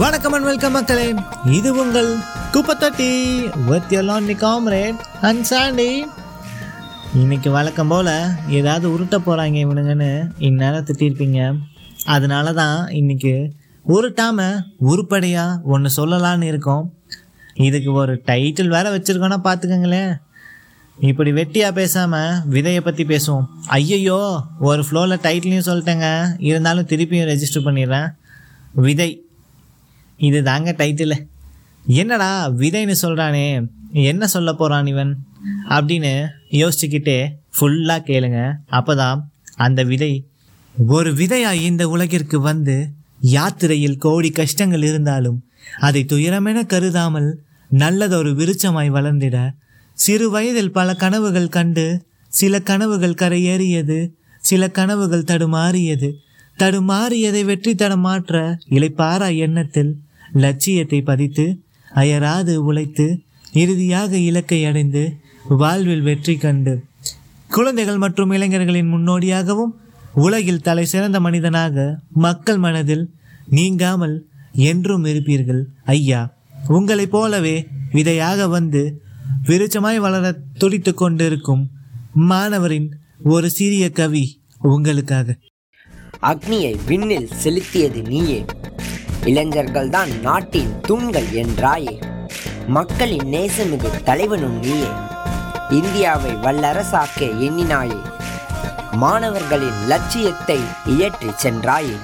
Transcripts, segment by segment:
வணக்கம் and welcome மக்களே. இது உங்கள் குப்பத்தொட்டி with your lonely comrade and Sandy இன்னைக்கு வழக்கம் போல் ஏதாவது உருட்ட போகிறாங்க இவனுங்கன்னு இந்நேரம் திட்டிருப்பீங்க. அதனால தான் இன்னைக்கு உருட்டாம உருப்படியாக ஒன்று சொல்லலான்னு இருக்கோம். இதுக்கு ஒரு டைட்டில் வேற வச்சுருக்கோன்னா பார்த்துக்கங்களேன் இப்படி வெட்டியாக பேசாமல் விதையை பற்றி பேசுவோம். ஐயையோ ஒரு ஃப்ளோவில் டைட்டிலையும் சொல்லிட்டேங்க. இருந்தாலும் திருப்பியும் ரெஜிஸ்டர் பண்ணிடுறேன். விதை. இது தாங்க டைட்டில் என்னடா விதைன்னு சொல்கிறானே என்ன சொல்ல போகிறான் இவன்? அப்படின்னு யோசிச்சுக்கிட்டே ஃபுல்லாக கேளுங்க. அப்பதான் அந்த விதை ஒரு விதையாக இந்த உலகிற்கு வந்து யாத்திரையில் கோடி கஷ்டங்கள் இருந்தாலும் அதை துயரமென கருதாமல் நல்லதொரு விருச்சமாய் வளர்ந்திட சிறு வயதில் பல கனவுகள் கண்டு சில கனவுகள் கரையேறியது சில கனவுகள் தடுமாறியது. தடுமாறியதை வெற்றி தடமாற்ற இழைப்பாரா எண்ணத்தில் லட்சியத்தை பதித்து அயராது உழைத்து இறுதியாக இலக்கை அடைந்து வாழ்வில் வெற்றி கண்டு. குழந்தைகள் மற்றும் இளைஞர்களின் முன்னோடியாகவும் உலகில் தலை சிறந்த மனிதனாக மக்கள் மனதில் நீங்காமல் என்றும் இருப்பீர்கள். ஐயா உங்களைப் போலவே விதையாக வந்து விருச்சமாய் வளர துடித்து கொண்டிருக்கும் மாணவரின் ஒரு சிறிய கவி உங்களுக்காக. அக்னியை விண்ணில் செலுத்தியது நீயே. இளைஞர்கள்தான் நாட்டின் தூண்கள் என்றாயே. மக்களின் நேசமிகு தலைவனும் நீயே. இந்தியாவை வல்லரசாக்க எண்ணினாயே. மாணவர்களின் லட்சியத்தை இயற்றி சென்றாயே.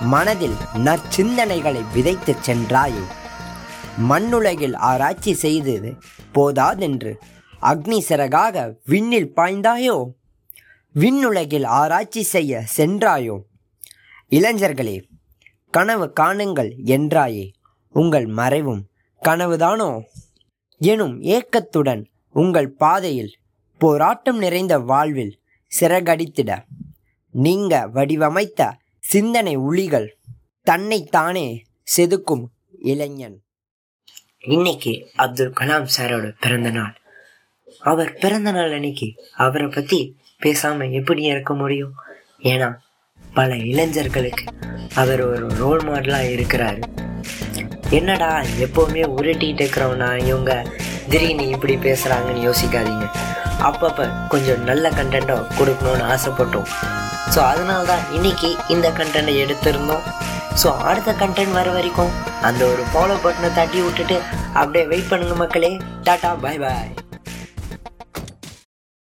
மனதில் நற்சிந்தனைகளை விதைத்து சென்றாயே. மண்ணுலகில் ஆராய்ச்சி செய்தது போதாதென்று அக்னி சிறகாக விண்ணில் பாய்ந்தாயோ? விண்ணுலகில் ஆராய்ச்சி செய்ய சென்றாயோ? இளைஞர்களே கனவு காணுங்கள் என்றாயே. உங்கள் மறைவும் கனவுதானோ? எனும் ஏக்கத்துடன் உங்கள் பாதையில் போராட்டம் நிறைந்த வாழ்வில் சிறகடித்திட. நீங்க வடிவமைத்த சிந்தனை உளிகள் தன்னைத்தானே செதுக்கும் இளைஞன். இன்னைக்கு அப்துல் கலாம் சாரோட பிறந்த நாள். அவர் பிறந்த நாள் அன்னைக்கு அவரை பத்தி பேசாம எப்படி இருக்க முடியும்? ஏன்னா பல இளைஞர்களுக்கு அவர் ஒரு ரோல் மாடலா இருக்கிறாரு. என்னடா எப்போவுமே உருட்டிகிட்டு இருக்கிறவனா? இவங்க திடீர்னு இப்படி பேசுறாங்கன்னு யோசிக்காதீங்க. அப்பப்போ கொஞ்சம் நல்ல கண்டென்ட்டை கொடுக்கணும்னு ஆசைப்பட்டோம். ஸோ அதனால தான் இன்னைக்கு இந்த கண்டென்ட்டை எடுத்திருந்தோம். ஸோ அடுத்த கண்டென்ட் வர வரைக்கும் அந்த ஒரு ஃபாலோ பட்டனை தட்டி விட்டுட்டு அப்படியே வெயிட் பண்ணுங்க மக்களே. டாட்டா பாய் பாய்